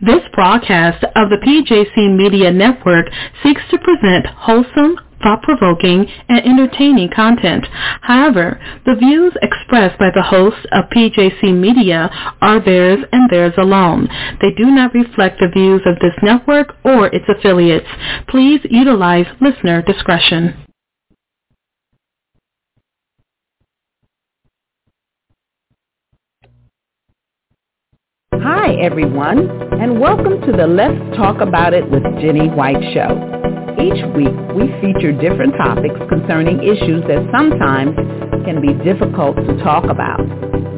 This broadcast of the PJC Media Network seeks to present wholesome, thought-provoking, and entertaining content. However, the views expressed by the hosts of PJC Media are theirs and theirs alone. They do not reflect the views of this network or its affiliates. Please utilize listener discretion. Hi, everyone, and welcome to the Let's Talk About It with Jenny White show. Each week, we feature different topics concerning issues that sometimes can be difficult to talk about.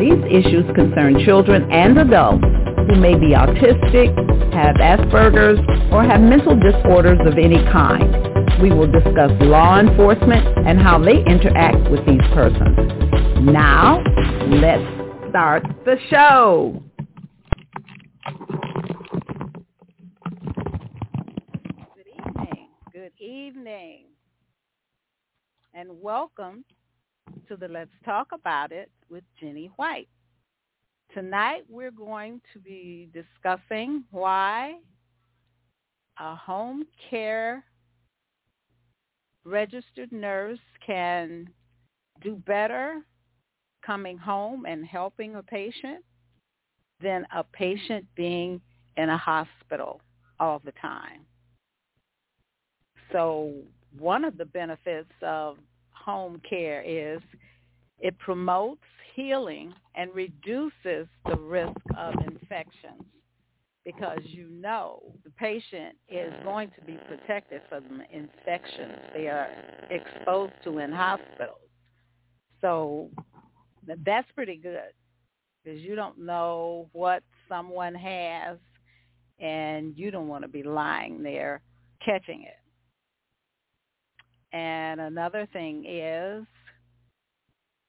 These issues concern children and adults who may be autistic, have Asperger's, or have mental disorders of any kind. We will discuss law enforcement and how they interact with these persons. Now, let's start the show. Evening and welcome to the Let's Talk About It with Jenny White. Tonight we're going to be discussing why a home care registered nurse can do better coming home and helping a patient than a patient being in a hospital all the time. So one of the benefits of home care is it promotes healing and reduces the risk of infections because you know the patient is going to be protected from infections they are exposed to in hospitals. So that's pretty good because you don't know what someone has and you don't want to be lying there catching it. And another thing is,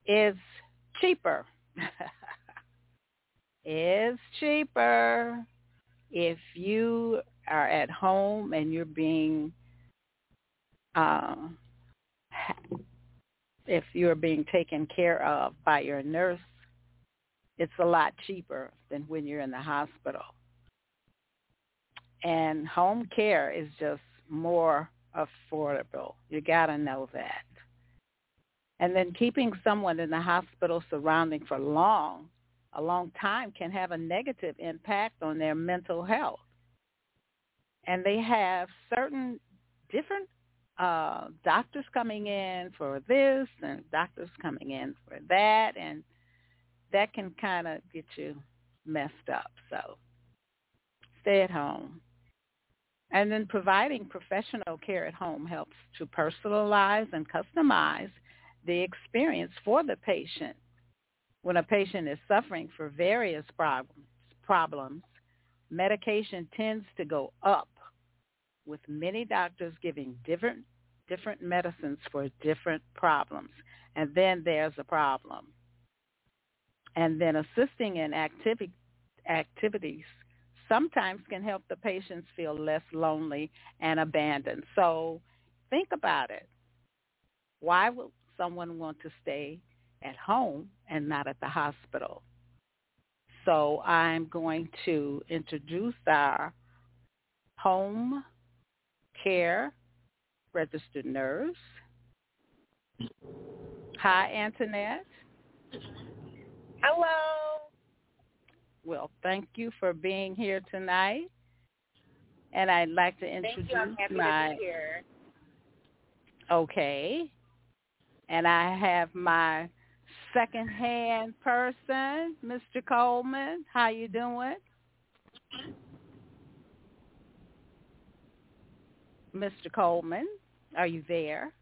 is cheaper. is cheaper if you are at home and you're being uh, if you're being taken care of by your nurse, it's a lot cheaper than when you're in the hospital. And home care is just more affordable. You got to know that. And then keeping someone in the hospital surrounding for long, a long time can have a negative impact on their mental health. And they have certain different uh, doctors coming in for this and doctors coming in for that, and that can kind of get you messed up. So stay at home. And then providing professional care at home helps to personalize and customize the experience for the patient. When a patient is suffering for various problems, problems, medication tends to go up with many doctors giving different different medicines for different problems. And then there's a problem. And then assisting in activity, activities sometimes can help the patients feel less lonely and abandoned. So think about it. Why would someone want to stay at home and not at the hospital? So I'm going to introduce our home care registered nurse. Hi, Antoinette. Hello. Well, thank you for being here tonight. And I'd like to introduce you, my Okay. And I have my second hand person, Mr. Coleman. How you doing? Mr. Coleman, are you there?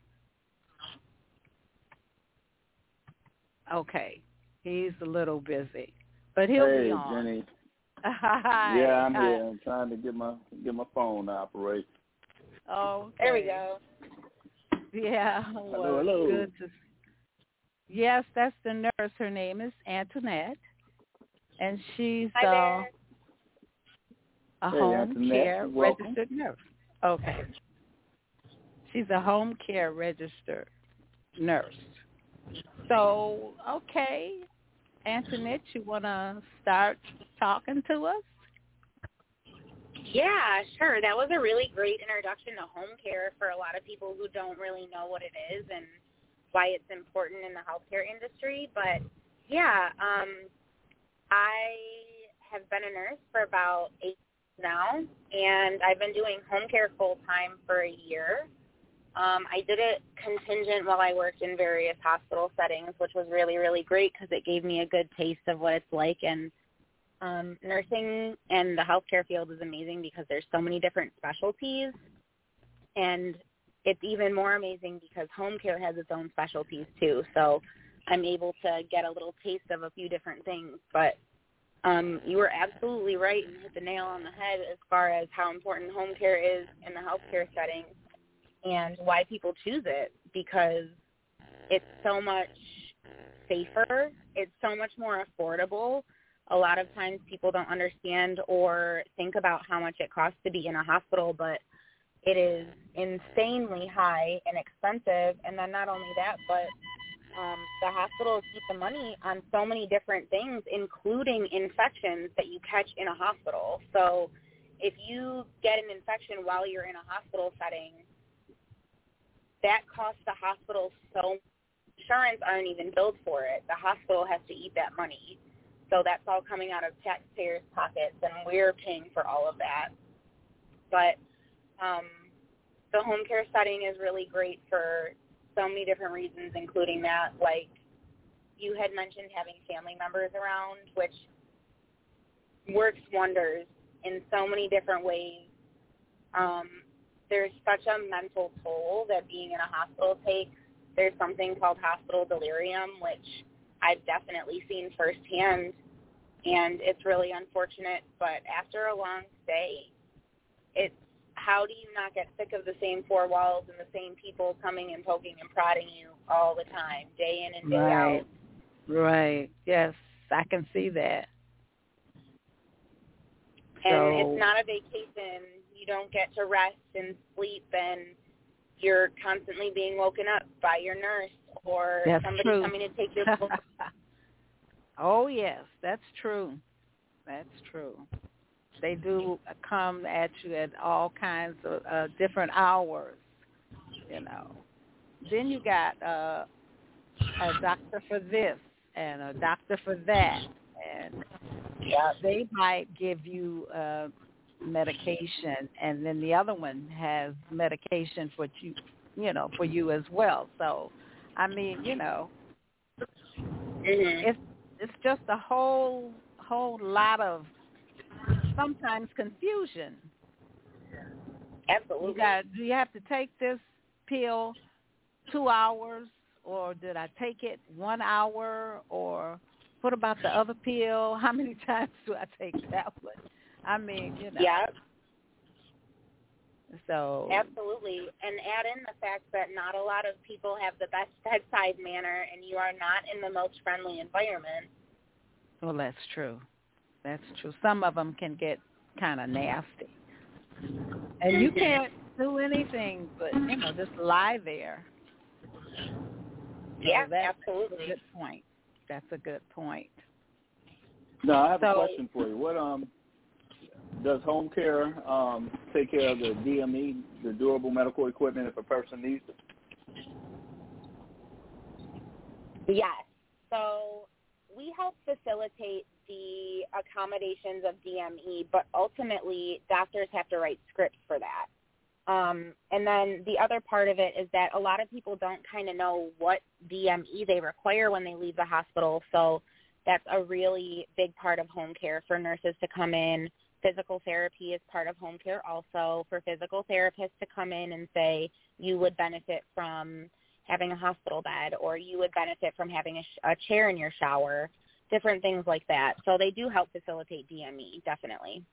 Okay. He's a little busy. But he'll hey, be on. Jenny. Hi. Yeah, I'm here. I'm trying to get my get my phone to operate. Oh, okay. there we go. Yeah. Hello, well, hello. Good to... Yes, that's the nurse. Her name is Antoinette, and she's Hi uh, a Hey, home Antoinette, care welcome. registered nurse. Okay. She's a home care registered nurse. So, okay, Antoinette, you want to start talking to us? Yeah, sure. That was a really great introduction to home care for a lot of people who don't really know what it is and why it's important in the healthcare industry. But yeah, um, I have been a nurse for about eight now, and I've been doing home care full time for a year. Um, I did it contingent while I worked in various hospital settings, which was really, really great because it gave me a good taste of what it's like. And um, nursing and the healthcare field is amazing because there's so many different specialties, and it's even more amazing because home care has its own specialties too. So I'm able to get a little taste of a few different things. But um, you were absolutely right and hit the nail on the head as far as how important home care is in the healthcare setting and why people choose it because it's so much safer. It's so much more affordable. A lot of times people don't understand or think about how much it costs to be in a hospital, but it is insanely high and expensive. And then not only that, but um, the hospitals keep the money on so many different things, including infections that you catch in a hospital. So if you get an infection while you're in a hospital setting, that costs the hospital so insurance aren't even billed for it. The hospital has to eat that money. So that's all coming out of taxpayers' pockets, and we're paying for all of that. But um, the home care setting is really great for so many different reasons, including that, like you had mentioned having family members around, which works wonders in so many different ways. Um, there's such a mental toll that being in a hospital takes. There's something called hospital delirium, which I've definitely seen firsthand, and it's really unfortunate. But after a long stay, it's how do you not get sick of the same four walls and the same people coming and poking and prodding you all the time, day in and day right. out? Right. Yes, I can see that. And so, it's not a vacation. You don't get to rest and sleep, and you're constantly being woken up by your nurse or That's somebody true. coming to take your book. oh yes, that's true. That's true. They do come at you at all kinds of uh, different hours, you know. Then you got uh, a doctor for this and a doctor for that, and yeah, they might give you uh, medication, and then the other one has medication for you, you know, for you as well. So, I mean, you know, mm-hmm. it's it's just a whole whole lot of sometimes confusion. Absolutely. You got, do you have to take this pill two hours, or did I take it one hour, or what about the other pill? How many times do I take that one? I mean, you know. Yeah. So absolutely, and add in the fact that not a lot of people have the best bedside manner, and you are not in the most friendly environment. Well, that's true. That's true. Some of them can get kind of nasty, and you can't do anything but you know just lie there. Yeah, so that's absolutely. A good point. That's a good point. No, I have So- a question for you. What um does home care um take care of the DME, the durable medical equipment, if a person needs it? Yes. So we help facilitate the accommodations of DME, but ultimately doctors have to write scripts for that. Um, and then the other part of it is that a lot of people don't kind of know what DME they require when they leave the hospital. So that's a really big part of home care for nurses to come in. Physical therapy is part of home care also for physical therapists to come in and say you would benefit from having a hospital bed or you would benefit from having a, sh- a chair in your shower, different things like that. So they do help facilitate DME, definitely.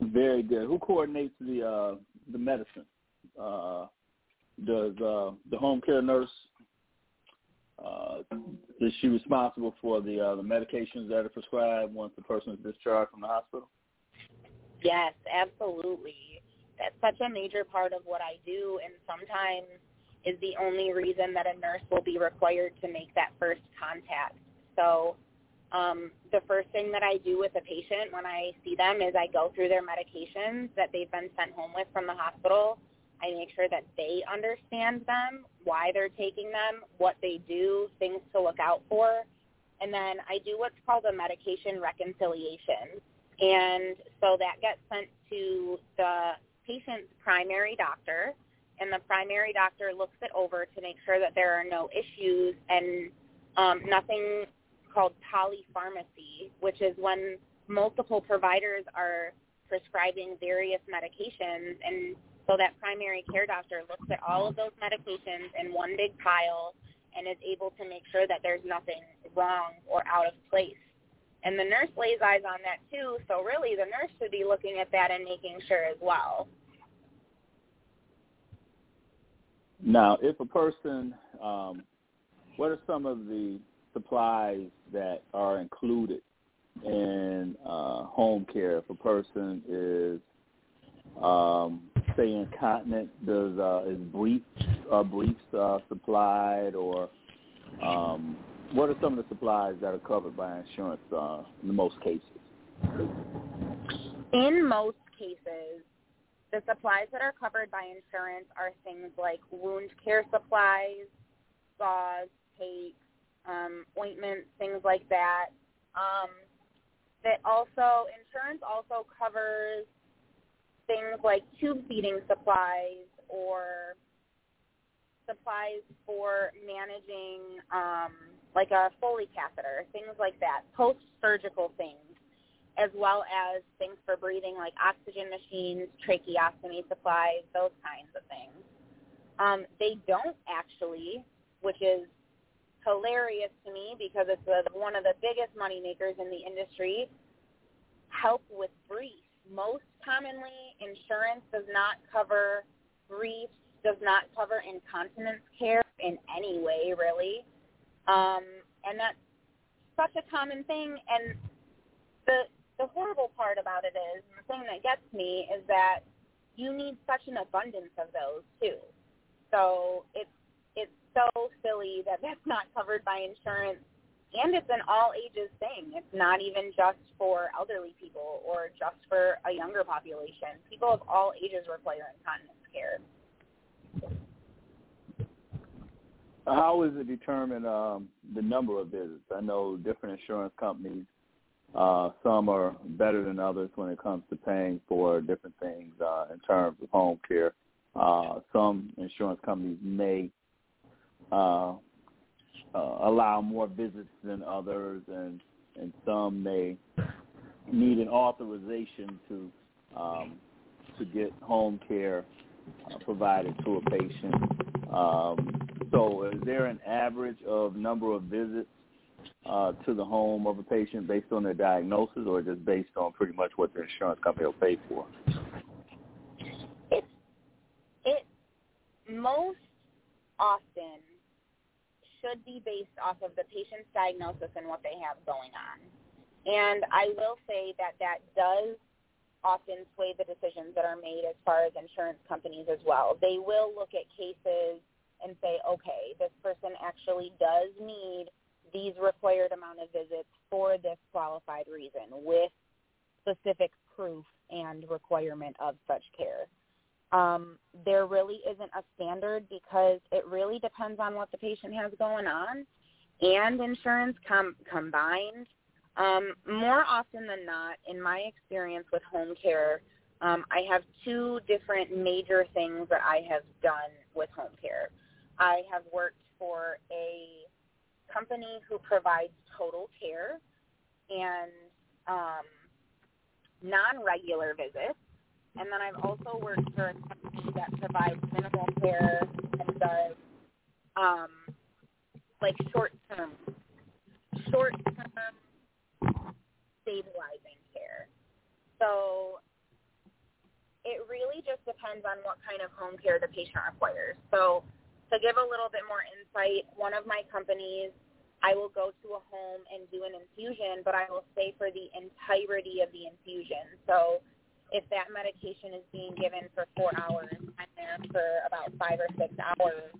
Very good. Who coordinates the uh the medicine? Uh does uh the home care nurse uh is she responsible for the uh the medications that are prescribed once the person is discharged from the hospital? Yes, absolutely. That's such a major part of what I do and sometimes is the only reason that a nurse will be required to make that first contact. So um, the first thing that I do with a patient when I see them is I go through their medications that they've been sent home with from the hospital. I make sure that they understand them, why they're taking them, what they do, things to look out for. And then I do what's called a medication reconciliation. And so that gets sent to the patient's primary doctor, and the primary doctor looks it over to make sure that there are no issues and um, nothing called polypharmacy, which is when multiple providers are prescribing various medications and so that primary care doctor looks at all of those medications in one big pile and is able to make sure that there's nothing wrong or out of place. And the nurse lays eyes on that too, so really the nurse should be looking at that and making sure as well. Now, if a person, um, what are some of the supplies that are included in uh, home care if a person is um, say incontinent does uh, is briefs uh, briefs uh, supplied or um, what are some of the supplies that are covered by insurance uh, in most cases? In most cases, the supplies that are covered by insurance are things like wound care supplies, gauze, tape, um, ointments, things like that. Um, that also insurance also covers things like tube feeding supplies or supplies for managing um, like a Foley catheter, things like that, post-surgical things, as well as things for breathing like oxygen machines, tracheostomy supplies, those kinds of things. Um, they don't actually, which is hilarious to me because it's a, one of the biggest money makers in the industry. Help with briefs. Most commonly, insurance does not cover briefs, does not cover incontinence care in any way, really. Um, and that's such a common thing. And the the horrible part about it is, and the thing that gets me is that you need such an abundance of those too. So it's so silly that that's not covered by insurance. And it's an all ages thing. It's not even just for elderly people or just for a younger population. People of all ages require incontinence care. How is it determined um, the number of visits? I know different insurance companies. Uh, some are better than others when it comes to paying for different things uh, in terms of home care. Uh, some insurance companies may uh, uh, allow more visits than others, and and some may need an authorization to um, to get home care uh, provided to a patient. Um, so, is there an average of number of visits uh, to the home of a patient based on their diagnosis, or just based on pretty much what the insurance company will pay for? It it most often should be based off of the patient's diagnosis and what they have going on. And I will say that that does often sway the decisions that are made as far as insurance companies as well. They will look at cases and say, okay, this person actually does need these required amount of visits for this qualified reason with specific proof and requirement of such care. Um, there really isn't a standard because it really depends on what the patient has going on and insurance com- combined. Um, more often than not, in my experience with home care, um, I have two different major things that I have done with home care. I have worked for a company who provides total care and um, non-regular visits and then I've also worked for a company that provides minimal care and does um, like short term, short term stabilizing care. So it really just depends on what kind of home care the patient requires. So to give a little bit more insight, one of my companies, I will go to a home and do an infusion, but I will stay for the entirety of the infusion. So if that medication is being given for four hours, I'm there for about five or six hours,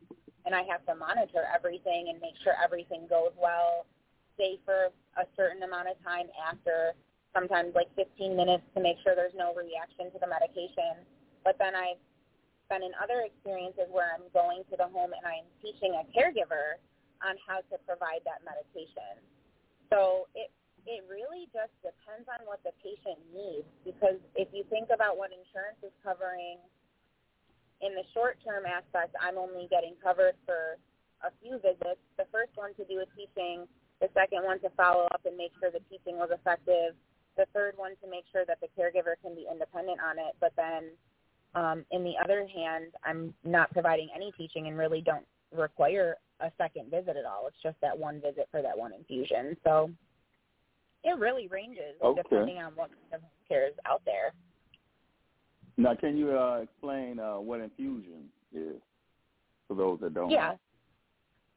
and I have to monitor everything and make sure everything goes well. stay for a certain amount of time after, sometimes like 15 minutes to make sure there's no reaction to the medication. But then I've been in other experiences where I'm going to the home and I'm teaching a caregiver on how to provide that medication. So it it really just depends on what the patient needs because if you think about what insurance is covering in the short term aspect, I'm only getting covered for a few visits. The first one to do a teaching, the second one to follow up and make sure the teaching was effective, the third one to make sure that the caregiver can be independent on it. But then um, in the other hand, I'm not providing any teaching and really don't require a second visit at all. It's just that one visit for that one infusion. So it really ranges okay. depending on what kind of care is out there. Now, can you uh, explain uh, what infusion is for those that don't? Yeah,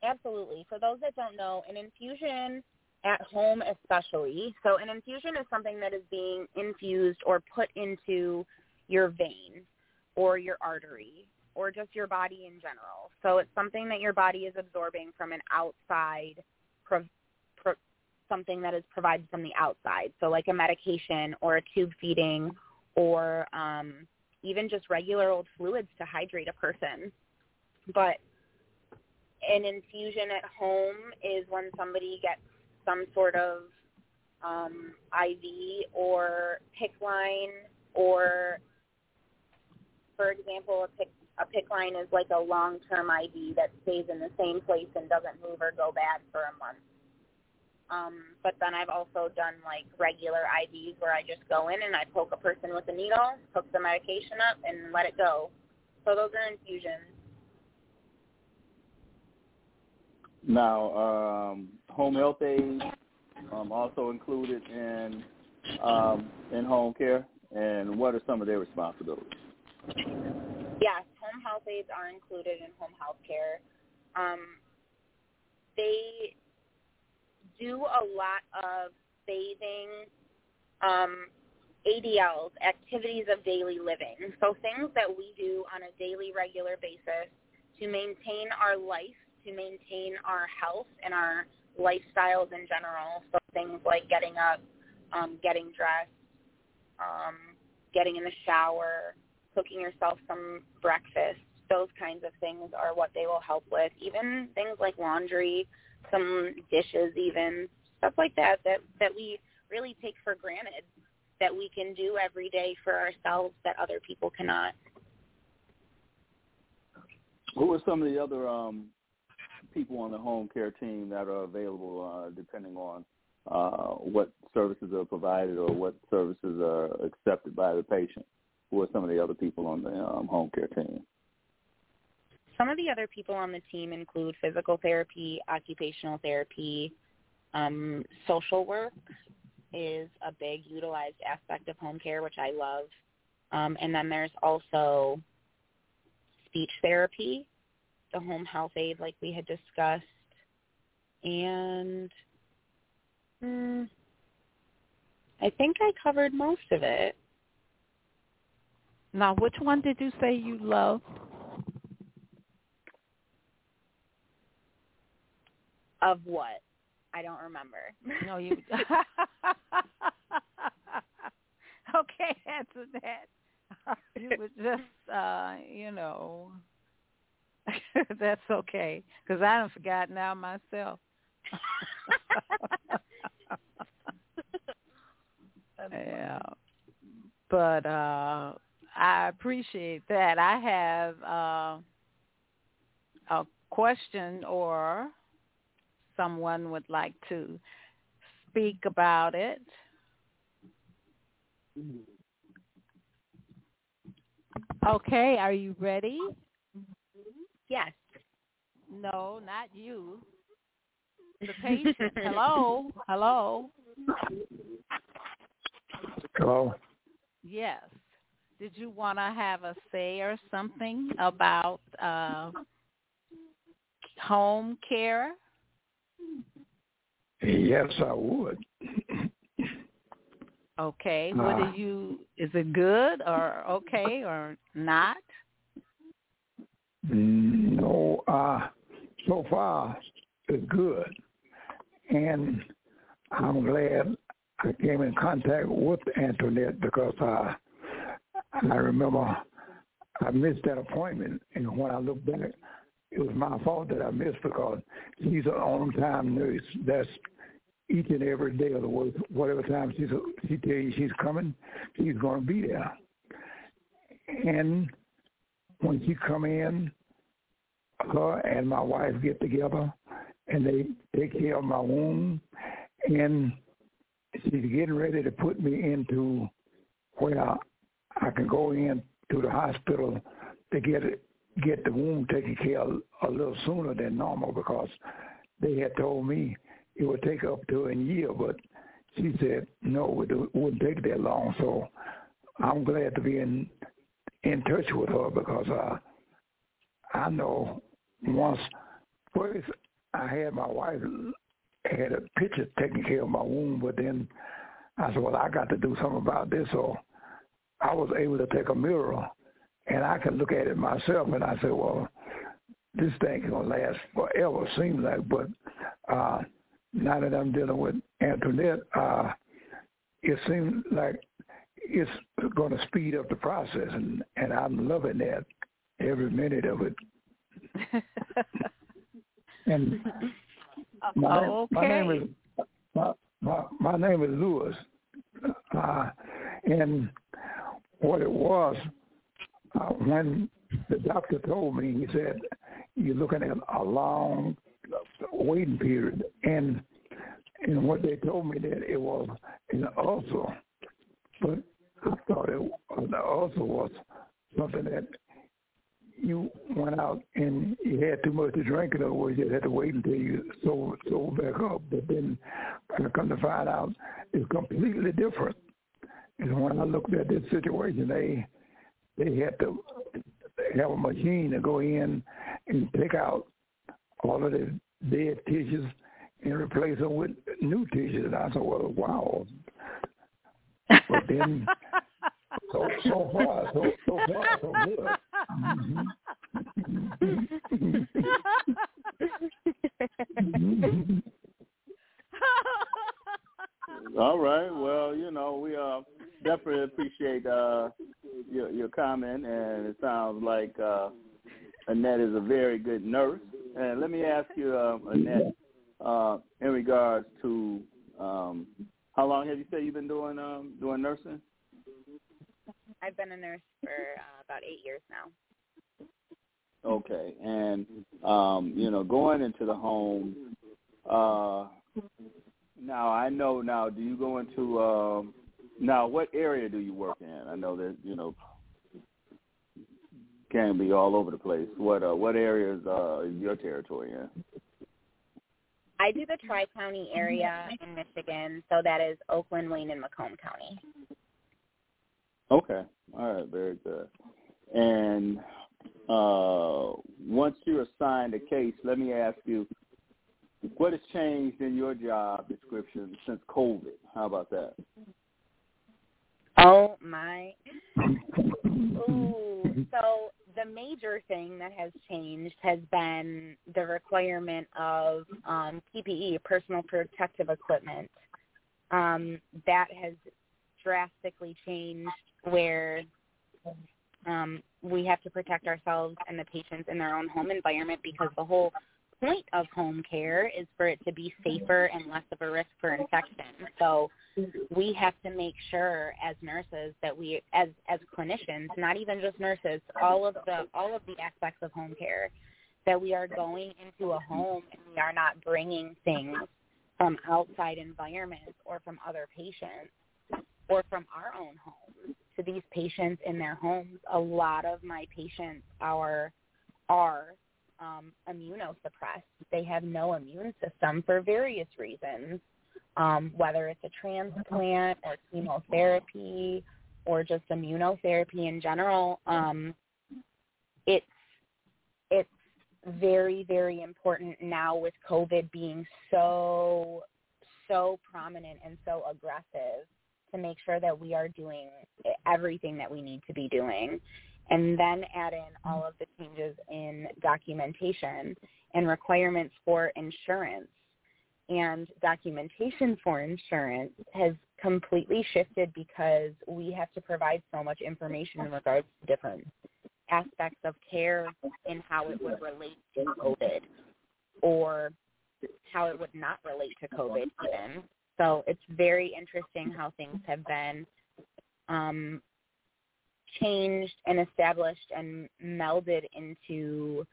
absolutely. For those that don't know, an infusion at home especially, so an infusion is something that is being infused or put into your vein or your artery or just your body in general. So it's something that your body is absorbing from an outside, something that is provided from the outside. So like a medication or a tube feeding or um, even just regular old fluids to hydrate a person. But an infusion at home is when somebody gets some sort of um, IV or PICC line or, for example, a PICC a PICC line is like a long-term IV that stays in the same place and doesn't move or go bad for a month. Um, but then I've also done like regular IVs where I just go in and I poke a person with a needle, hook the medication up, and let it go. So those are infusions. Now, um, home health aides um, also included in um, in home care, and what are some of their responsibilities? Yes, home health aides are included in home health care. Um, they do a lot of bathing, um, ADLs, activities of daily living. So things that we do on a daily, regular basis to maintain our life, to maintain our health and our lifestyles in general. So things like getting up, um, getting dressed, um, getting in the shower, cooking yourself some breakfast. Those kinds of things are what they will help with. Even things like laundry, some dishes even stuff like that that that we really take for granted that we can do every day for ourselves that other people cannot. Who are some of the other um, people on the home care team that are available uh, depending on uh, what services are provided or what services are accepted by the patient? Who are some of the other people on the um, home care team? Some of the other people on the team include physical therapy, occupational therapy, um, social work is a big utilized aspect of home care, which I love. Um, and then there's also speech therapy, the home health aide like we had discussed, and mm, I think I covered most of it. Now, which one did you say you love? Of what? I don't remember. No, you. okay, answer that. You were just, uh, you know, that's okay because I don't forgot now myself. yeah, but uh I appreciate that. I have uh, a question or someone would like to speak about it. Okay, are you ready? Yes. No, not you. The patient. Hello? Hello? Hello? Yes. Did you want to have a say or something about uh, home care? Yes, I would. Okay. What Uh, do you? Is it good or okay or not? No, uh, so far it's good. and I'm glad I came in contact with Antoinette because I I remember I missed that appointment, and when I look back, it was my fault that I missed because she's an on-time nurse. That's each and every day of the week. Whatever time she's she tell you she's coming, she's going to be there. And when she come in, her and my wife get together, and they take care of my wound, and she's getting ready to put me into where I can go in to the hospital to get get the wound taken care of a little sooner than normal because they had told me it would take up to a year, but she said no, it wouldn't take that long. So I'm glad to be in in touch with her because uh, I know once first I had my wife had a picture taking care of my wound, but then I said, well, I got to do something about this. So I was able to take a mirror and I could look at it myself and I said, well, this thing can last forever, seems like. But uh, now that I'm dealing with Antoinette, uh, it seems like it's going to speed up the process, and, and I'm loving that every minute of it. and my, okay. my name is my, my, my name is Lewis, uh, and what it was when the doctor told me, he said, "You're looking at a long waiting period," and and what they told me that it was an ulcer, but I thought it the ulcer was something that you went out and you had too much to drink. In other words, you had to wait until you sold, sold back up. But then I come to find out it's completely different. And when I looked at this situation, they they had to have a machine to go in and take out all of the dead tissues and replace them with new tissues. And I said, well, wow. But then, so so far, so so far, so good. Mm-hmm. All right. Well, you know, we uh, definitely appreciate uh, your your comment, and it sounds like uh, Annette is a very good nurse. And let me ask you, uh, Annette, uh, in regards to um, how long have you said you've been doing um, doing nursing? I've been a nurse for uh, about eight years now. Okay, and um, you know, going into the home. Uh, now I know. Now, do you go into um, now? What area do you work in? I know that you know can be all over the place. What uh, what areas uh, is your territory in? I do the Tri County area in Michigan, so that is Oakland, Wayne, and Macomb County. Okay. All right. Very good. And uh, once you're assigned a case, let me ask you, what has changed in your job description since COVID? How about that? Oh my. Ooh. So the major thing that has changed has been the requirement of um, PPE, personal protective equipment. Um, that has drastically changed where um, we have to protect ourselves and the patients in their own home environment because the whole point of home care is for it to be safer and less of a risk for infection. So we have to make sure as nurses that we as as clinicians, not even just nurses, all of the all of the aspects of home care that we are going into a home and we are not bringing things from outside environments or from other patients or from our own homes to these patients in their homes. A lot of my patients are are um, immunosuppressed. They have no immune system for various reasons, um, whether it's a transplant or chemotherapy or just immunotherapy in general. Um, it's it's very very important now with COVID being so so prominent and so aggressive to make sure that we are doing everything that we need to be doing and then add in all of the changes in documentation and requirements for insurance and documentation for insurance has completely shifted because we have to provide so much information in regards to different aspects of care and how it would relate to COVID or how it would not relate to COVID even. So it's very interesting how things have been um, changed and established and melded into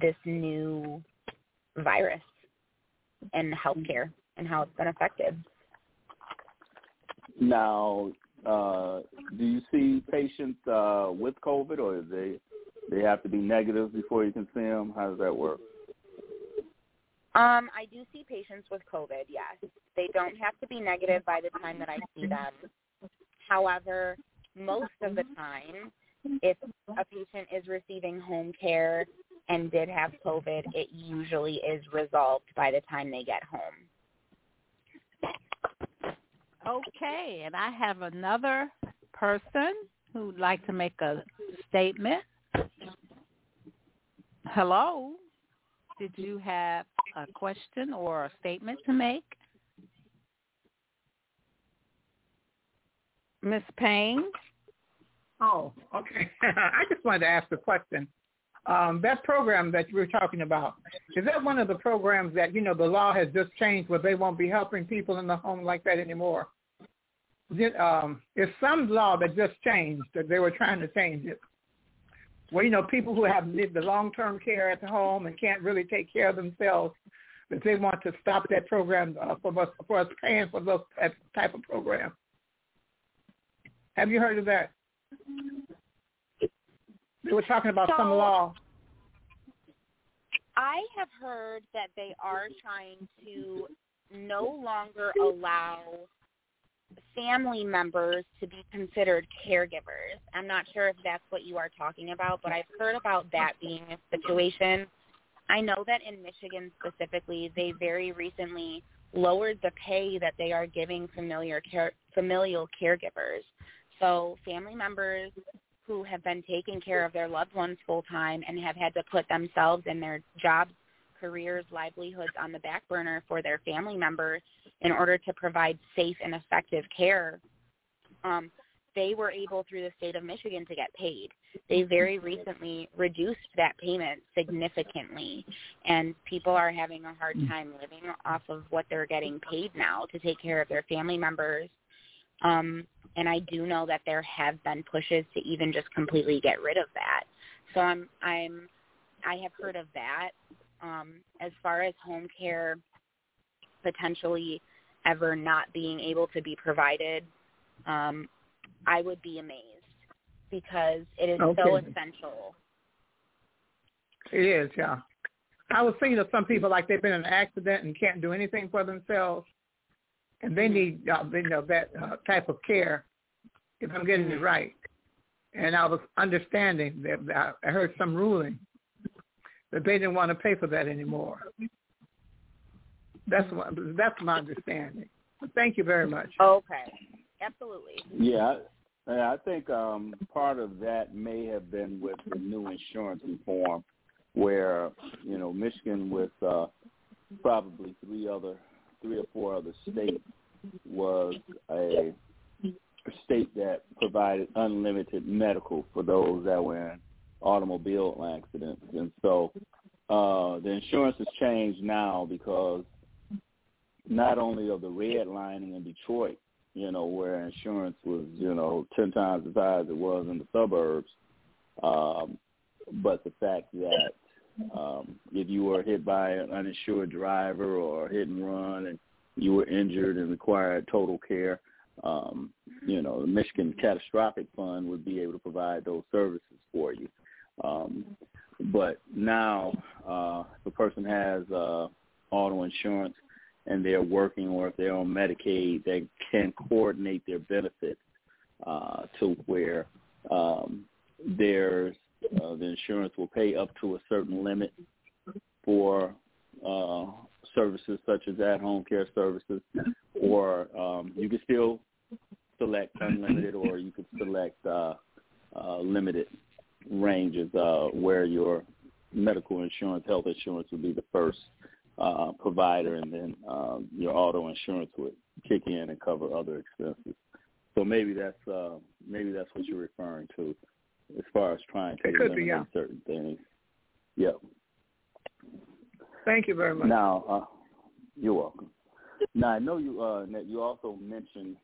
this new virus and healthcare and how it's been affected. Now, uh, do you see patients uh, with COVID, or they they have to be negative before you can see them? How does that work? Um, I do see patients with COVID. Yes, they don't have to be negative by the time that I see them. However, most of the time, if a patient is receiving home care and did have COVID, it usually is resolved by the time they get home. Okay, and I have another person who'd like to make a statement. Hello, did you have a question or a statement to make? Miss Payne? Oh, okay. I just wanted to ask a question. Um, that program that you were talking about, is that one of the programs that, you know, the law has just changed where they won't be helping people in the home like that anymore? Um, it's some law that just changed, that they were trying to change it. Well, you know, people who have lived the long-term care at the home and can't really take care of themselves, that they want to stop that program uh, for us, for us paying for those that type of program. Have you heard of that? They were talking about so, some law. I have heard that they are trying to no longer allow family members to be considered caregivers. I'm not sure if that's what you are talking about, but I've heard about that being a situation. I know that in Michigan specifically, they very recently lowered the pay that they are giving familiar care, familial caregivers. So family members who have been taking care of their loved ones full time and have had to put themselves and their jobs, careers, livelihoods on the back burner for their family members in order to provide safe and effective care, um, they were able through the state of Michigan to get paid. They very recently reduced that payment significantly, and people are having a hard time living off of what they're getting paid now to take care of their family members um, and I do know that there have been pushes to even just completely get rid of that. So I'm I'm I have heard of that. Um, as far as home care potentially ever not being able to be provided, um, I would be amazed because it is okay. so essential. It is, yeah. I was thinking of some people like they've been in an accident and can't do anything for themselves, and they need uh, you know that uh, type of care. If I'm getting it right, and I was understanding that I heard some ruling that they didn't want to pay for that anymore. That's what that's my understanding. Thank you very much. Okay, absolutely. Yeah, I think um, part of that may have been with the new insurance reform, where you know Michigan with uh, probably three other three or four other states was a state that provided unlimited medical for those that were in automobile accidents. And so uh, the insurance has changed now because not only of the redlining in Detroit, you know, where insurance was, you know, 10 times as high as it was in the suburbs, um, but the fact that um, if you were hit by an uninsured driver or hit and run and you were injured and required total care, um, you know, the Michigan Catastrophic Fund would be able to provide those services for you. Um, but now, uh, a person has uh, auto insurance and they're working or if they're on Medicaid, they can coordinate their benefits uh, to where um, there's uh, the insurance will pay up to a certain limit for uh, services such as at-home care services, or um, you can still select unlimited, or you could select uh, uh, limited ranges uh, where your medical insurance, health insurance would be the first uh, provider, and then um, your auto insurance would kick in and cover other expenses. So maybe that's uh, maybe that's what you're referring to, as far as trying to eliminate be, yeah. certain things. Yep. Thank you very much. Now, uh, you're welcome. Now I know you uh, that you also mentioned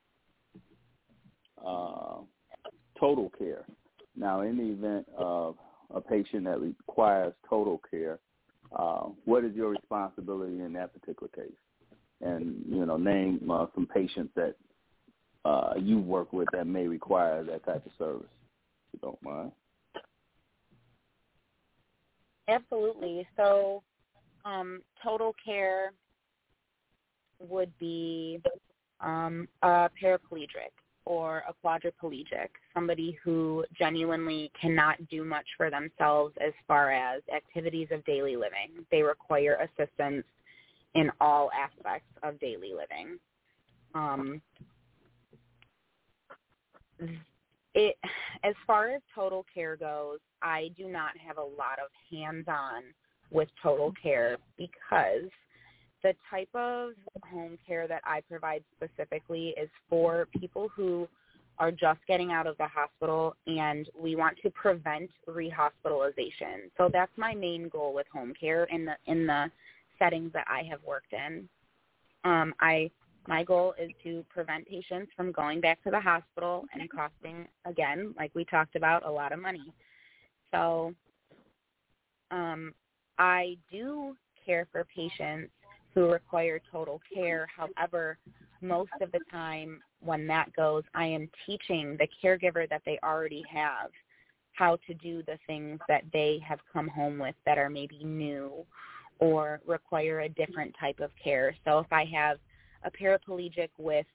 uh, total care. Now, in the event of a patient that requires total care, uh, what is your responsibility in that particular case? And you know, name uh, some patients that uh, you work with that may require that type of service. You don't mind. Absolutely. So, um, total care would be um, a paraplegic or a quadriplegic, somebody who genuinely cannot do much for themselves as far as activities of daily living. They require assistance in all aspects of daily living. Um, it, as far as total care goes, I do not have a lot of hands-on with total care because the type of home care that I provide specifically is for people who are just getting out of the hospital and we want to prevent rehospitalization. So that's my main goal with home care in the in the settings that I have worked in. Um, I my goal is to prevent patients from going back to the hospital and costing again, like we talked about, a lot of money. So um, I do care for patients who require total care. However, most of the time when that goes, I am teaching the caregiver that they already have how to do the things that they have come home with that are maybe new or require a different type of care. So if I have a paraplegic with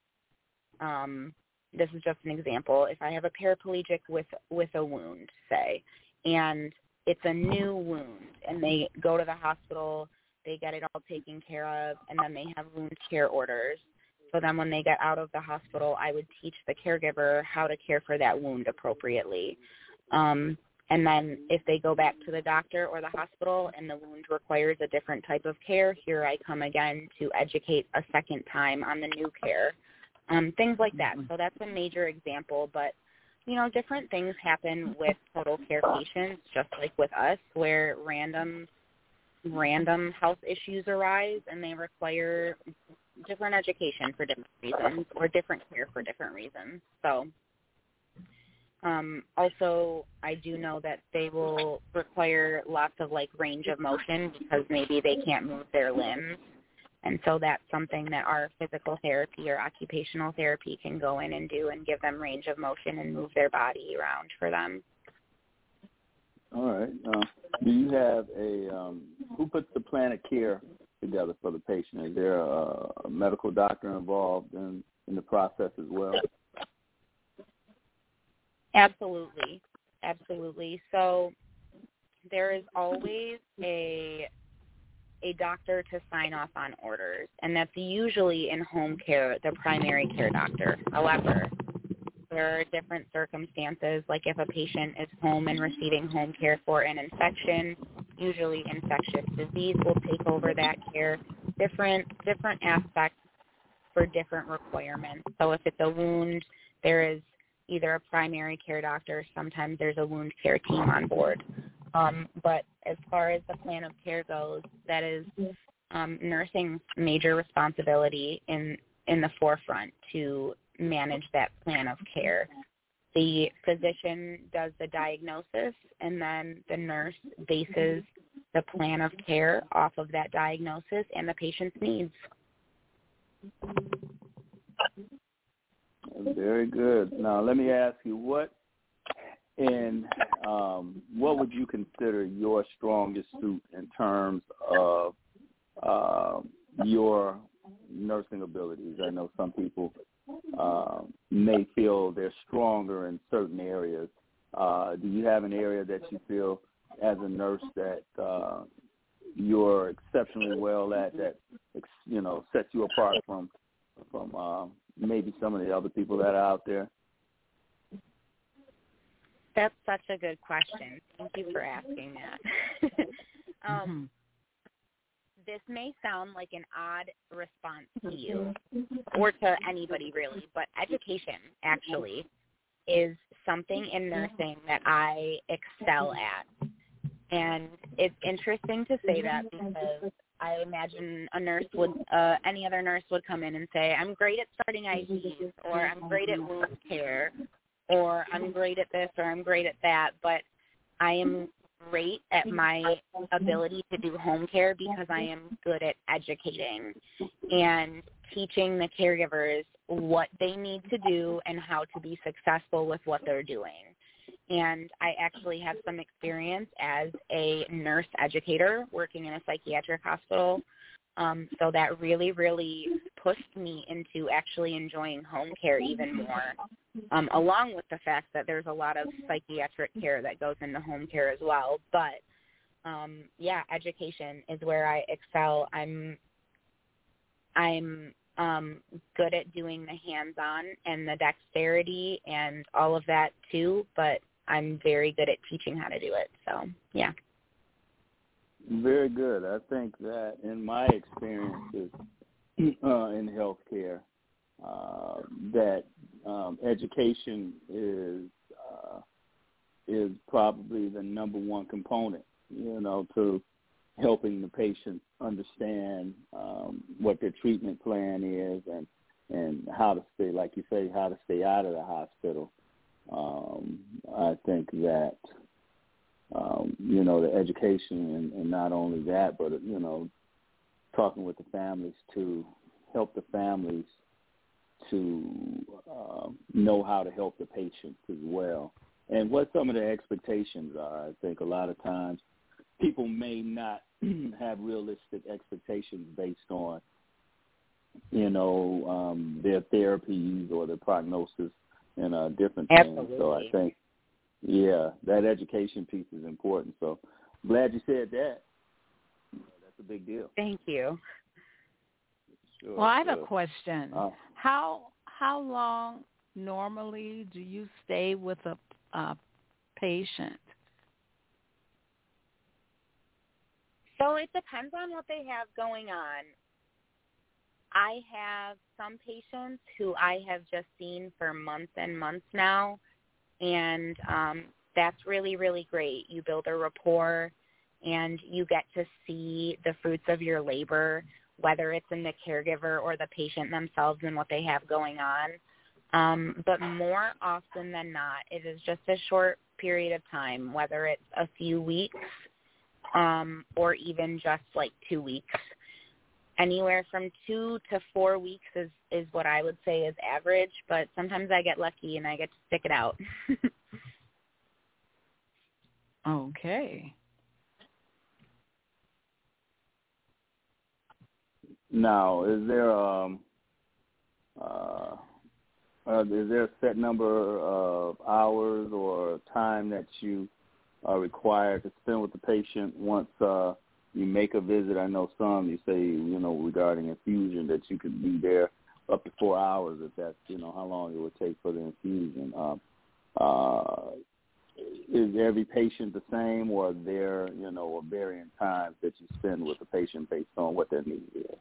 um this is just an example, if I have a paraplegic with with a wound, say, and it's a new wound and they go to the hospital they get it all taken care of, and then they have wound care orders. So then when they get out of the hospital, I would teach the caregiver how to care for that wound appropriately. Um, and then if they go back to the doctor or the hospital and the wound requires a different type of care, here I come again to educate a second time on the new care. Um, things like that. So that's a major example, but you know, different things happen with total care patients, just like with us, where random random health issues arise and they require different education for different reasons or different care for different reasons. So um, also, I do know that they will require lots of like range of motion because maybe they can't move their limbs. And so that's something that our physical therapy or occupational therapy can go in and do and give them range of motion and move their body around for them. All right. Uh, do you have a um, who puts the plan of care together for the patient? Is there a, a medical doctor involved in in the process as well? Absolutely, absolutely. So there is always a a doctor to sign off on orders, and that's usually in home care, the primary care doctor. However, there are different circumstances, like if a patient is home and receiving home care for an infection, usually infectious disease will take over that care. Different different aspects for different requirements. So if it's a wound, there is either a primary care doctor, sometimes there's a wound care team on board. Um, but as far as the plan of care goes, that is um, nursing's major responsibility in in the forefront to manage that plan of care. The physician does the diagnosis and then the nurse bases the plan of care off of that diagnosis and the patient's needs. Very good. Now let me ask you what and um, what would you consider your strongest suit in terms of uh, your nursing abilities? I know some people uh, may feel they're stronger in certain areas. Uh, do you have an area that you feel as a nurse that uh, you're exceptionally well at that you know sets you apart from from uh, maybe some of the other people that are out there? That's such a good question. Thank you for asking that. um, mm-hmm this may sound like an odd response to you or to anybody really, but education actually is something in nursing that I excel at. And it's interesting to say that because I imagine a nurse would, uh, any other nurse would come in and say, I'm great at starting IVs or I'm great at wound care or I'm great at this or I'm great at that, but I am great at my ability to do home care because I am good at educating and teaching the caregivers what they need to do and how to be successful with what they're doing. And I actually have some experience as a nurse educator working in a psychiatric hospital. Um, so that really, really pushed me into actually enjoying home care even more, um, along with the fact that there's a lot of psychiatric care that goes into home care as well. But um, yeah, education is where I excel. I'm I'm um, good at doing the hands-on and the dexterity and all of that too, but I'm very good at teaching how to do it. So yeah. Very good. I think that in my experiences uh, in healthcare, uh, that um, education is uh, is probably the number one component. You know, to helping the patient understand um, what their treatment plan is and and how to stay, like you say, how to stay out of the hospital. Um, I think that um, you know, the education and, and not only that, but, you know, talking with the families to help the families to uh, know how to help the patients as well. And what some of the expectations are, I think a lot of times people may not have realistic expectations based on, you know, um, their therapies or their prognosis and uh, different Absolutely. things. So I think yeah, that education piece is important. So glad you said that. That's a big deal. Thank you. Sure, well, I have sure. a question. Uh, How how long normally do you stay with a, a patient? So it depends on what they have going on. I have some patients who I have just seen for months and months now and um, that's really really great. You build a rapport, and you get to see the fruits of your labor, whether it's in the caregiver or the patient themselves and what they have going on. Um, but more often than not, it is just a short period of time, whether it's a few weeks um, or even just like two weeks. Anywhere from two to four weeks is is what I would say is average, but sometimes I get lucky and I get to stick it out. Okay. now, is there um uh, uh, is there a set number of hours or time that you are required to spend with the patient once uh, you make a visit? I know some you say you know regarding infusion that you could be there up to four hours if that's you know how long it would take for the infusion. Um, uh, is every patient the same, or are there you know varying times that you spend with the patient based on what their need is?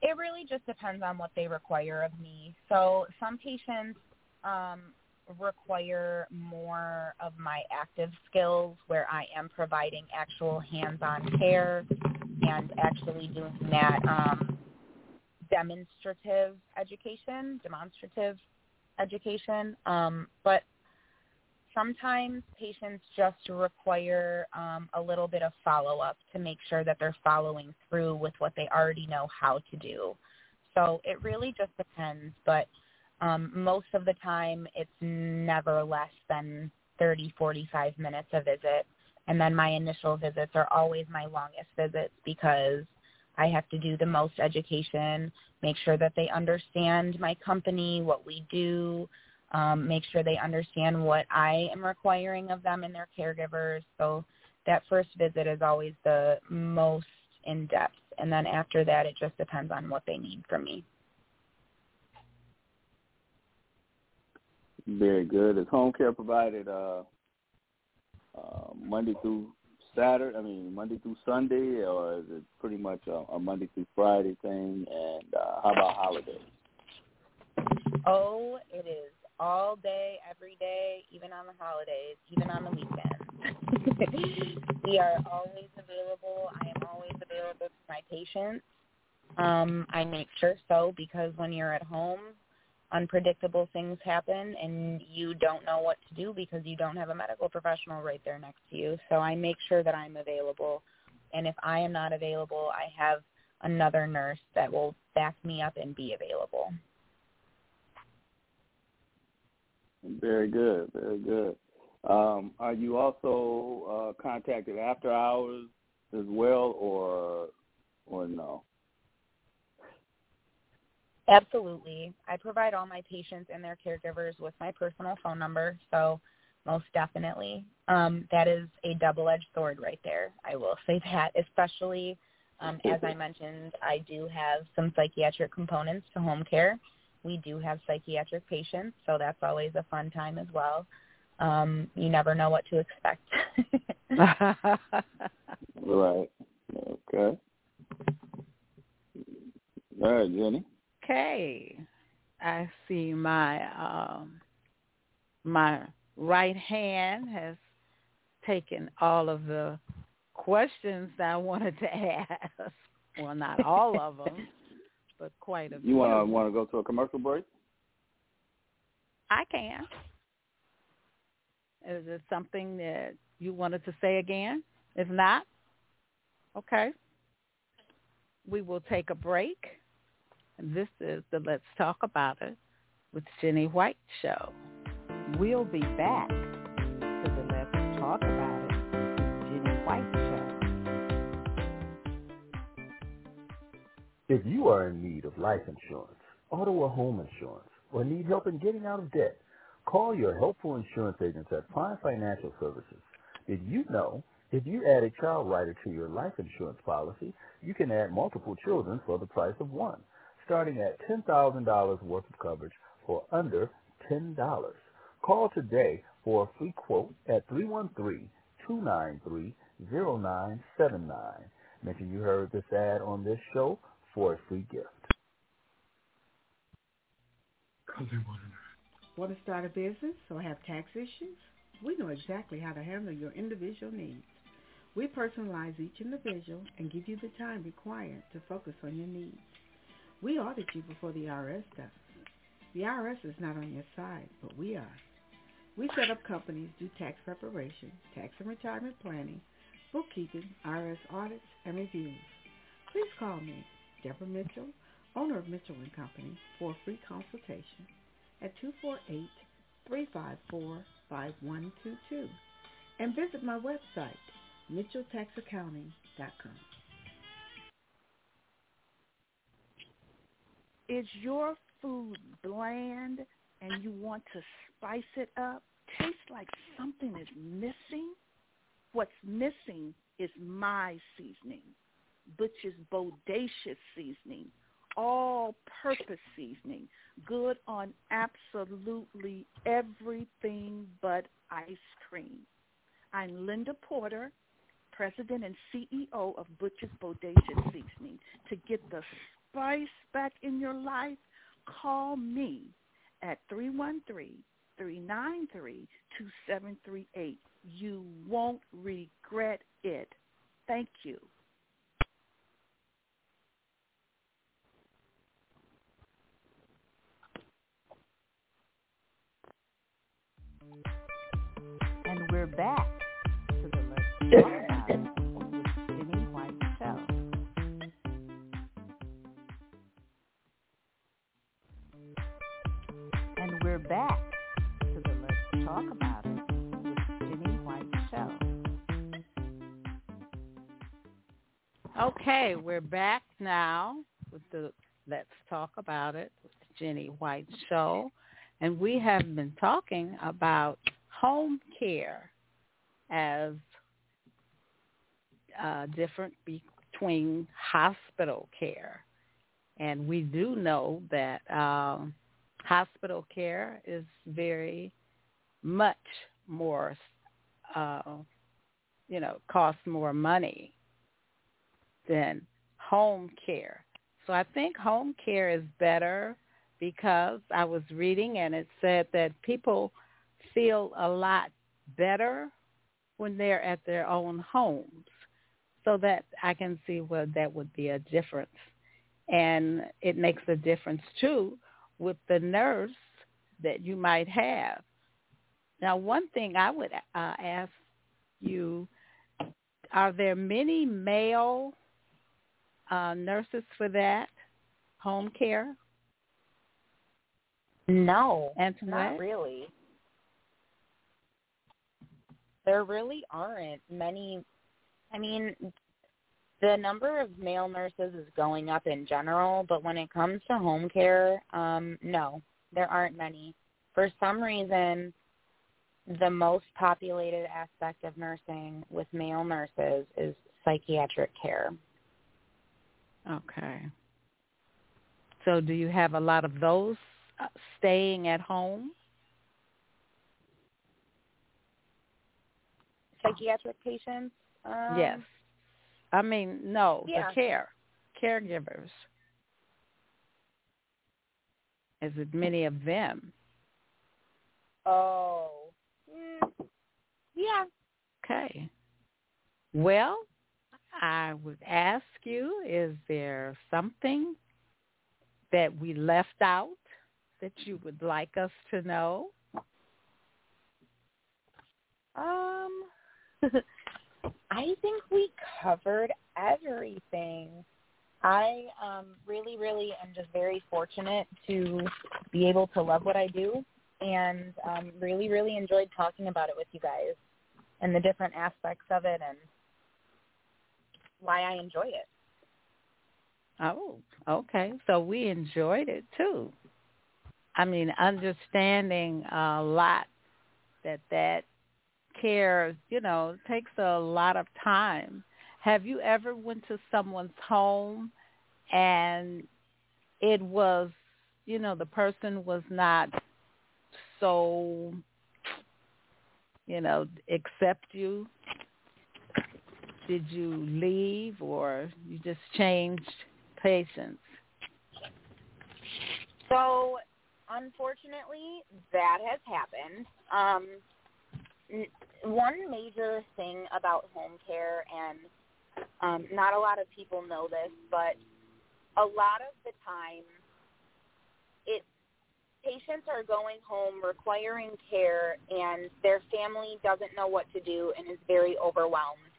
It really just depends on what they require of me. So some patients um, require more of my active skills where I am providing actual hands-on care and actually doing that um, demonstrative education, demonstrative education. Um, but sometimes patients just require um, a little bit of follow-up to make sure that they're following through with what they already know how to do. So it really just depends, but um, most of the time it's never less than 30, 45 minutes a visit. And then my initial visits are always my longest visits because I have to do the most education, make sure that they understand my company, what we do, um, make sure they understand what I am requiring of them and their caregivers. So that first visit is always the most in depth. And then after that, it just depends on what they need from me. Very good. Is home care provided uh, uh, Monday through Saturday? I mean, Monday through Sunday, or is it pretty much a, a Monday through Friday thing? And uh, how about holidays? Oh, it is all day, every day, even on the holidays, even on the weekends. we are always available. I am always available to my patients. Um, I make sure so because when you're at home, unpredictable things happen and you don't know what to do because you don't have a medical professional right there next to you. So I make sure that I'm available. And if I am not available, I have another nurse that will back me up and be available. Very good, very good. Um, are you also uh, contacted after hours as well, or or no? Absolutely. I provide all my patients and their caregivers with my personal phone number, so most definitely. Um, that is a double-edged sword right there. I will say that, especially um, as I mentioned, I do have some psychiatric components to home care. We do have psychiatric patients, so that's always a fun time as well. Um, you never know what to expect. right. Okay. All right, Jenny. Okay. I see my um my right hand has taken all of the questions that I wanted to ask. Well, not all of them, but quite a few. You want to want to go to a commercial break? I can. Is it something that you wanted to say again? If not, okay. We will take a break. This is the Let's Talk About It with Jenny White show. We'll be back to the Let's Talk About It with Jenny White show. If you are in need of life insurance, auto or home insurance, or need help in getting out of debt, call your helpful insurance agents at Prime Financial Services. Did you know if you add a child rider to your life insurance policy, you can add multiple children for the price of one starting at $10,000 worth of coverage for under $10. Call today for a free quote at 313-293-0979. Mention you heard this ad on this show for a free gift. Want to start a business or have tax issues? We know exactly how to handle your individual needs. We personalize each individual and give you the time required to focus on your needs. We audit you before the IRS does. The IRS is not on your side, but we are. We set up companies, do tax preparation, tax and retirement planning, bookkeeping, IRS audits, and reviews. Please call me, Deborah Mitchell, owner of Mitchell & Company, for a free consultation at 248-354-5122 and visit my website, mitchelltaxaccounting.com. Is your food bland and you want to spice it up? Tastes like something is missing? What's missing is my seasoning, Butch's Bodacious seasoning, all-purpose seasoning, good on absolutely everything but ice cream. I'm Linda Porter, President and CEO of Butch's Bodacious Seasoning. To get the spice back in your life, call me at 313-393-2738. You won't regret it. Thank you. And we're back to the we're back to the Let's Talk About It with Jenny White Show. Okay, we're back now with the Let's Talk About It with Jenny White Show. And we have been talking about home care as uh, different between hospital care. And we do know that um, hospital care is very much more uh, you know, costs more money than home care. So I think home care is better because I was reading and it said that people feel a lot better when they're at their own homes. So that I can see where that would be a difference. And it makes a difference too with the nurse that you might have. Now, one thing I would uh, ask you, are there many male uh, nurses for that home care? No, Antoinette? not really. There really aren't many. I mean, the number of male nurses is going up in general, but when it comes to home care, um, no, there aren't many. For some reason, the most populated aspect of nursing with male nurses is psychiatric care. Okay. So do you have a lot of those uh, staying at home? Psychiatric patients? Um, yes. I mean, no, yeah. the care, caregivers. Is it many of them? Oh. Mm, yeah. Okay. Well, I would ask you, is there something that we left out that you would like us to know? Um, I think we covered everything. I um, really, really am just very fortunate to be able to love what I do and um, really, really enjoyed talking about it with you guys and the different aspects of it and why I enjoy it. Oh, okay. So we enjoyed it too. I mean, understanding a lot that that care, you know, takes a lot of time. Have you ever went to someone's home and it was, you know, the person was not so, you know, accept you? Did you leave or you just changed patients? So, unfortunately, that has happened. Um, one major thing about home care, and um, not a lot of people know this, but a lot of the time, it patients are going home requiring care, and their family doesn't know what to do and is very overwhelmed,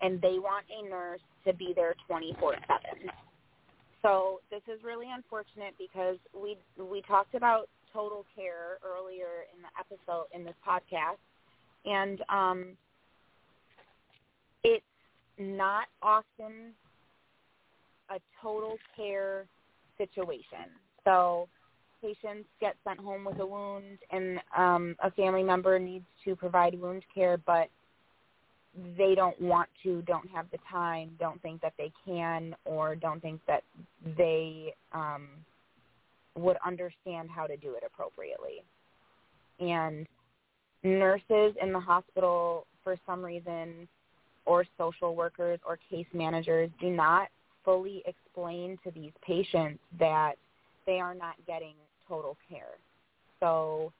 and they want a nurse to be there 24/7. So this is really unfortunate because we we talked about total care earlier in the episode in this podcast, and um, it's not often a total care situation. So patients get sent home with a wound, and um, a family member needs to provide wound care, but they don't want to, don't have the time, don't think that they can, or don't think that they um, would understand how to do it appropriately. And nurses in the hospital, for some reason, or social workers or case managers do not fully explain to these patients that they are not getting total care. So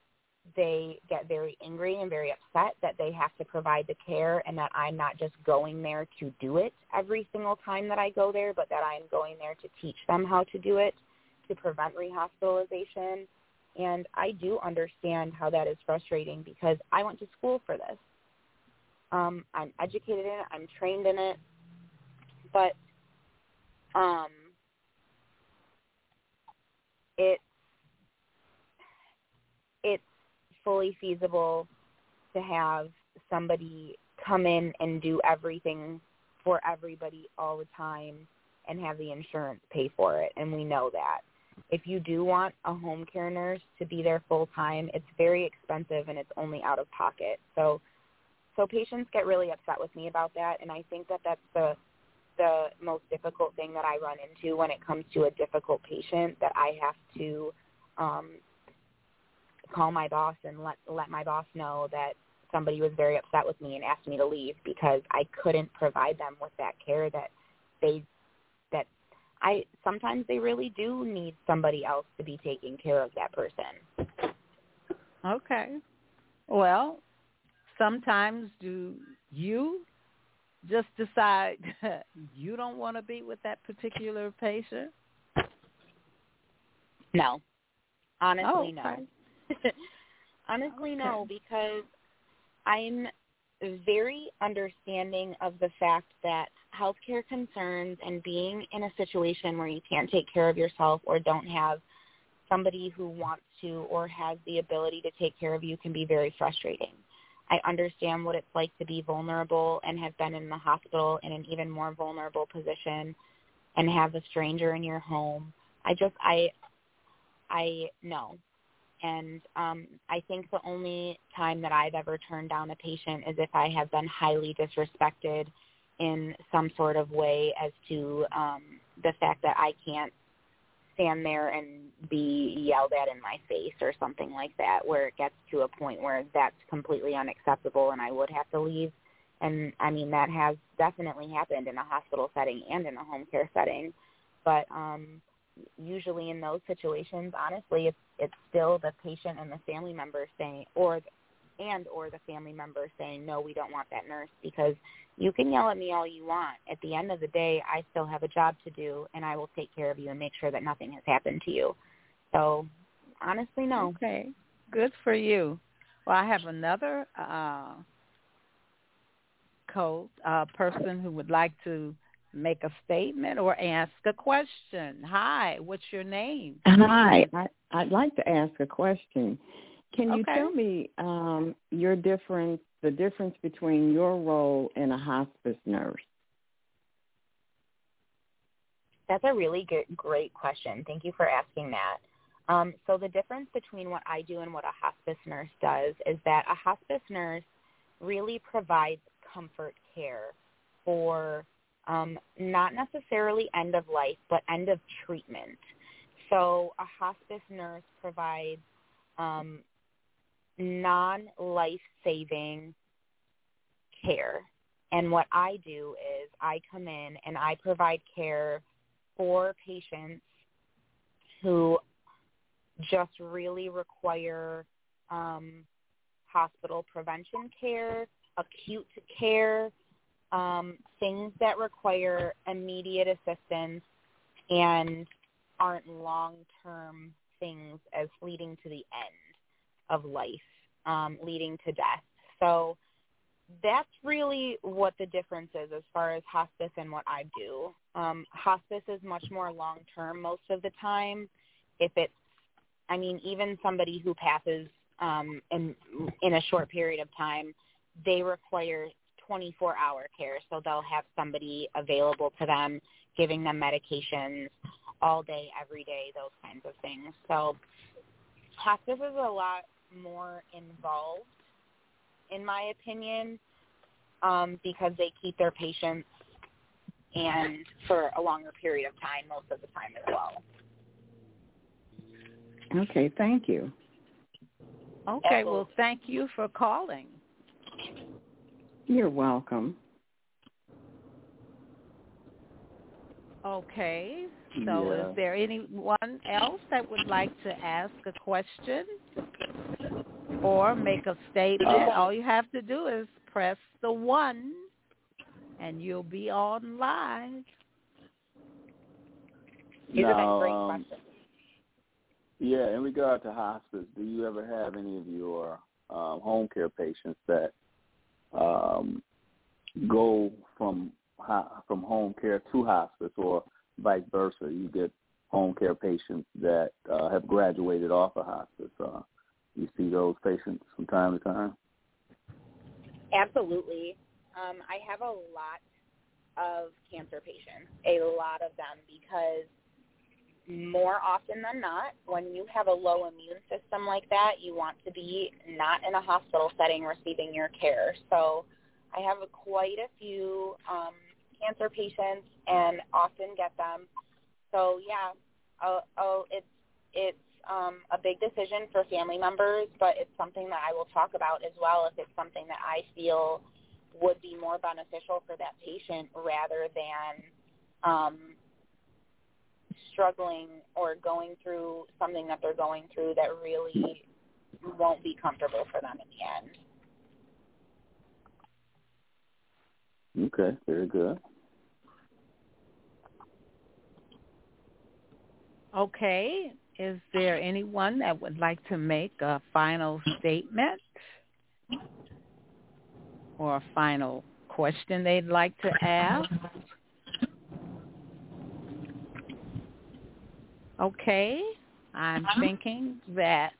they get very angry and very upset that they have to provide the care and that I'm not just going there to do it every single time that I go there, but that I'm going there to teach them how to do it, to prevent rehospitalization. And I do understand how that is frustrating because I went to school for this. Um, I'm educated in it. I'm trained in it. But um, it it's fully feasible to have somebody come in and do everything for everybody all the time and have the insurance pay for it and we know that if you do want a home care nurse to be there full time it's very expensive and it's only out of pocket. So so patients get really upset with me about that and i think that that's the the most difficult thing that i run into when it comes to a difficult patient that i have to um call my boss and let let my boss know that somebody was very upset with me and asked me to leave because I couldn't provide them with that care that they I sometimes they really do need somebody else to be taking care of that person. Okay. Well, sometimes do you just decide you don't want to be with that particular patient? No. Honestly, oh, okay. no. Honestly, okay. no, because I'm very understanding of the fact that healthcare concerns and being in a situation where you can't take care of yourself or don't have somebody who wants to or has the ability to take care of you can be very frustrating. I understand what it's like to be vulnerable and have been in the hospital in an even more vulnerable position and have a stranger in your home. I just I I know. And um I think the only time that I've ever turned down a patient is if I have been highly disrespected in some sort of way as to um the fact that I can't stand there and be yelled at in my face or something like that where it gets to a point where that's completely unacceptable and I would have to leave. And I mean that has definitely happened in a hospital setting and in a home care setting. But um usually in those situations, honestly, it's it's still the patient and the family member saying or and or the family member saying, "No, we don't want that nurse because you can yell at me all you want. At the end of the day, I still have a job to do, and I will take care of you and make sure that nothing has happened to you. So, honestly, no. Okay, good for you. Well, I have another uh, code uh, person who would like to make a statement or ask a question. Hi, what's your name? Hi, I, I'd like to ask a question. Can you okay. tell me um, your difference, the difference between your role and a hospice nurse? That's a really good, great question. Thank you for asking that. Um, so the difference between what I do and what a hospice nurse does is that a hospice nurse really provides comfort care for um, not necessarily end of life, but end of treatment. So a hospice nurse provides um, non-life-saving care. And what I do is I come in and I provide care for patients who just really require um, hospital prevention care, acute care, um, things that require immediate assistance and aren't long-term things as leading to the end of life um, leading to death. So that's really what the difference is as far as hospice and what I do. Um, hospice is much more long term most of the time. If it's, I mean, even somebody who passes um, in in a short period of time, they require 24 hour care. So they'll have somebody available to them, giving them medications all day, every day, those kinds of things. So hospice is a lot more involved, in my opinion, um, because they keep their patients and for a longer period of time most of the time as well. Okay, thank you. Okay, well, thank you for calling. You're welcome. Okay, so yeah. is there anyone else that would like to ask a question? or make a statement. All you have to do is press the one, and you'll be on live. These now, have great um. Yeah, in regard to hospice, do you ever have any of your um, home care patients that um, go from from home care to hospice, or vice versa? You get home care patients that uh, have graduated off of hospice. Uh, you see those patients from time to time? Absolutely. Um, I have a lot of cancer patients, a lot of them, because more often than not, when you have a low immune system like that, you want to be not in a hospital setting receiving your care. So I have a, quite a few um, cancer patients and often get them. So yeah, oh, oh it's it's um, a big decision for family members, but it's something that I will talk about as well if it's something that I feel would be more beneficial for that patient rather than um, struggling or going through something that they're going through that really won't be comfortable for them in the end. Okay, very good. Okay, is there anyone that would like to make a final statement or a final question they'd like to ask? Okay, I'm thinking that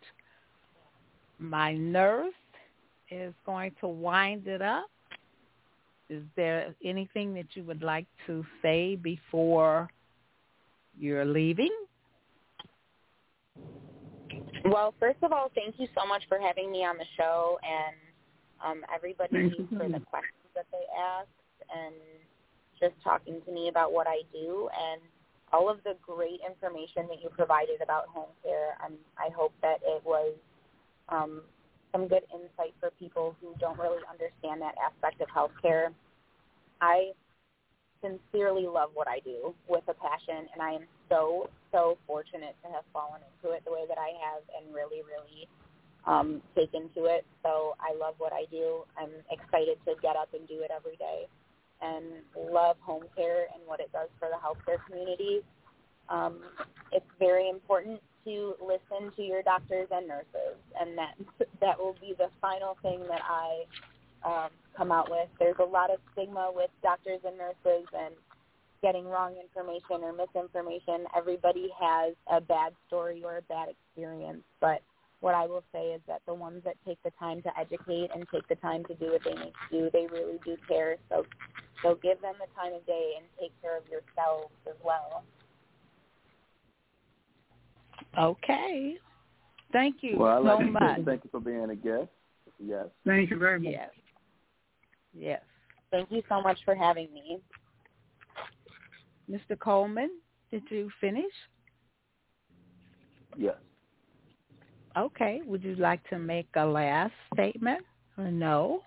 my nurse is going to wind it up. Is there anything that you would like to say before you're leaving? Well, first of all, thank you so much for having me on the show and um, everybody for the questions that they asked and just talking to me about what I do and all of the great information that you provided about home care. Um, I hope that it was um, some good insight for people who don't really understand that aspect of healthcare. I sincerely love what I do with a passion, and I am so, so fortunate to have fallen into it the way that I have and really, really um, taken to it. So I love what I do. I'm excited to get up and do it every day and love home care and what it does for the healthcare community. Um, it's very important to listen to your doctors and nurses, and that that will be the final thing that I um, come out with. There's a lot of stigma with doctors and nurses and getting wrong information or misinformation. Everybody has a bad story or a bad experience, but what I will say is that the ones that take the time to educate and take the time to do what they need to do, they really do care. So, so give them the time of day and take care of yourselves as well. Okay. Thank you well, so like much. Thank you for being a guest. Yes. Thank you very much. Yes. Yes. Thank you so much for having me. Mr. Coleman, did you finish? Yes. Okay. Would you like to make a last statement or no?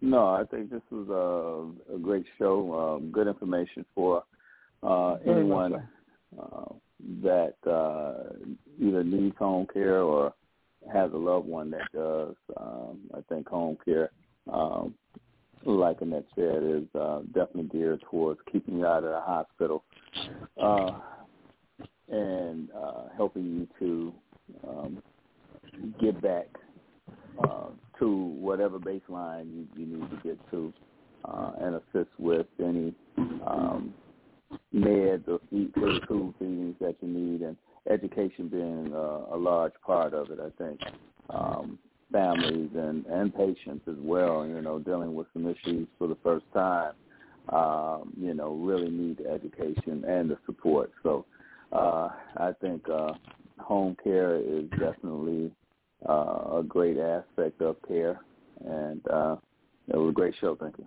No, I think this was a, a great show. Um, good information for uh, anyone uh, that uh, either needs home care or has a loved one that does. Um, I think home care, um, like Annette said, is uh, definitely geared towards keeping you out of the hospital uh, and uh, helping you to um, get back uh, to whatever baseline you, you need to get to uh, and assist with any um, meds or food feedings that you need and education being uh, a large part of it, I think. Um, families and, and patients as well, you know, dealing with some issues for the first time, um, you know, really need the education and the support. So uh, I think uh, home care is definitely uh, a great aspect of care. And uh, it was a great show. Thank you.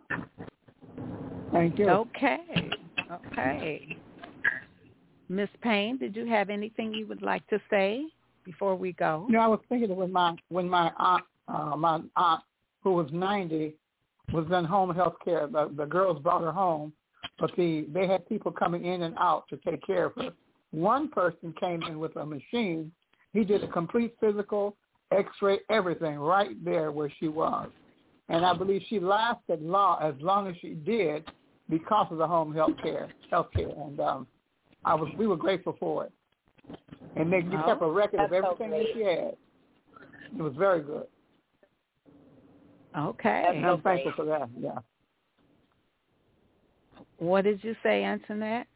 Thank you. Okay. Okay. Miss Payne, did you have anything you would like to say before we go? You know, I was thinking when my when my aunt, uh, my aunt who was ninety, was in home health care. The, the girls brought her home, but the they had people coming in and out to take care of her. One person came in with a machine. He did a complete physical, X-ray, everything right there where she was, and I believe she lasted long as long as she did because of the home health care, health care, and um, I was we were grateful for it. And they you Oh, kept a record of that's so everything that she had. It was very good. Okay. And I'm thankful for that. Yeah. What did you say, Antoinette?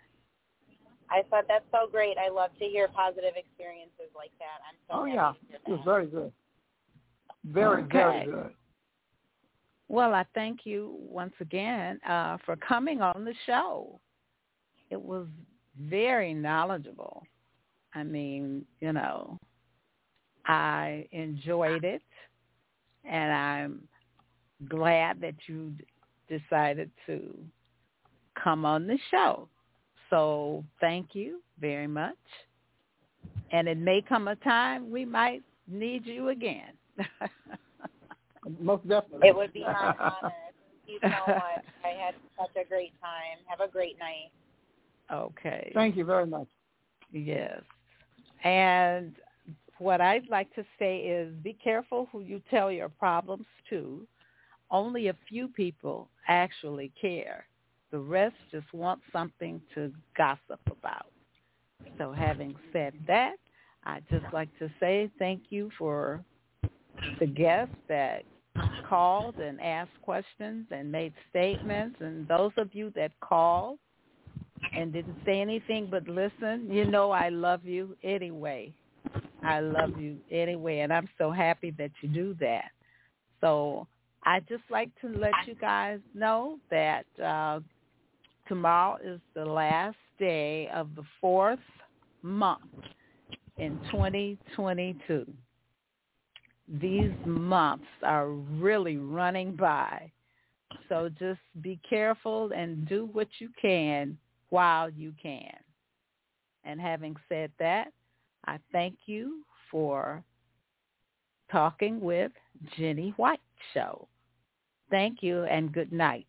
I thought that's so great. I love to hear positive experiences like that. I'm so Oh yeah. to It was very good. Very, very good. Well, I thank you once again uh, for coming on the show. It was very knowledgeable. I mean, you know, I enjoyed it, and I'm glad that you decided to come on the show. So thank you very much. And it may come a time we might need you again. Most definitely. It would be my honor. Thank you so much. I had such a great time. Have a great night. Okay. Thank you very much. Yes. And what I'd like to say is be careful who you tell your problems to. Only a few people actually care. The rest just want something to gossip about. So having said that, I'd just like to say thank you for the guests that called and asked questions and made statements and those of you that called and didn't say anything but listen, you know I love you anyway. I love you anyway and I'm so happy that you do that. So I'd just like to let you guys know that uh, tomorrow is the last day of the fourth month in 2022 these months are really running by. So just be careful and do what you can while you can. And having said that, I thank you for talking with Jenny White Show. Thank you and good night.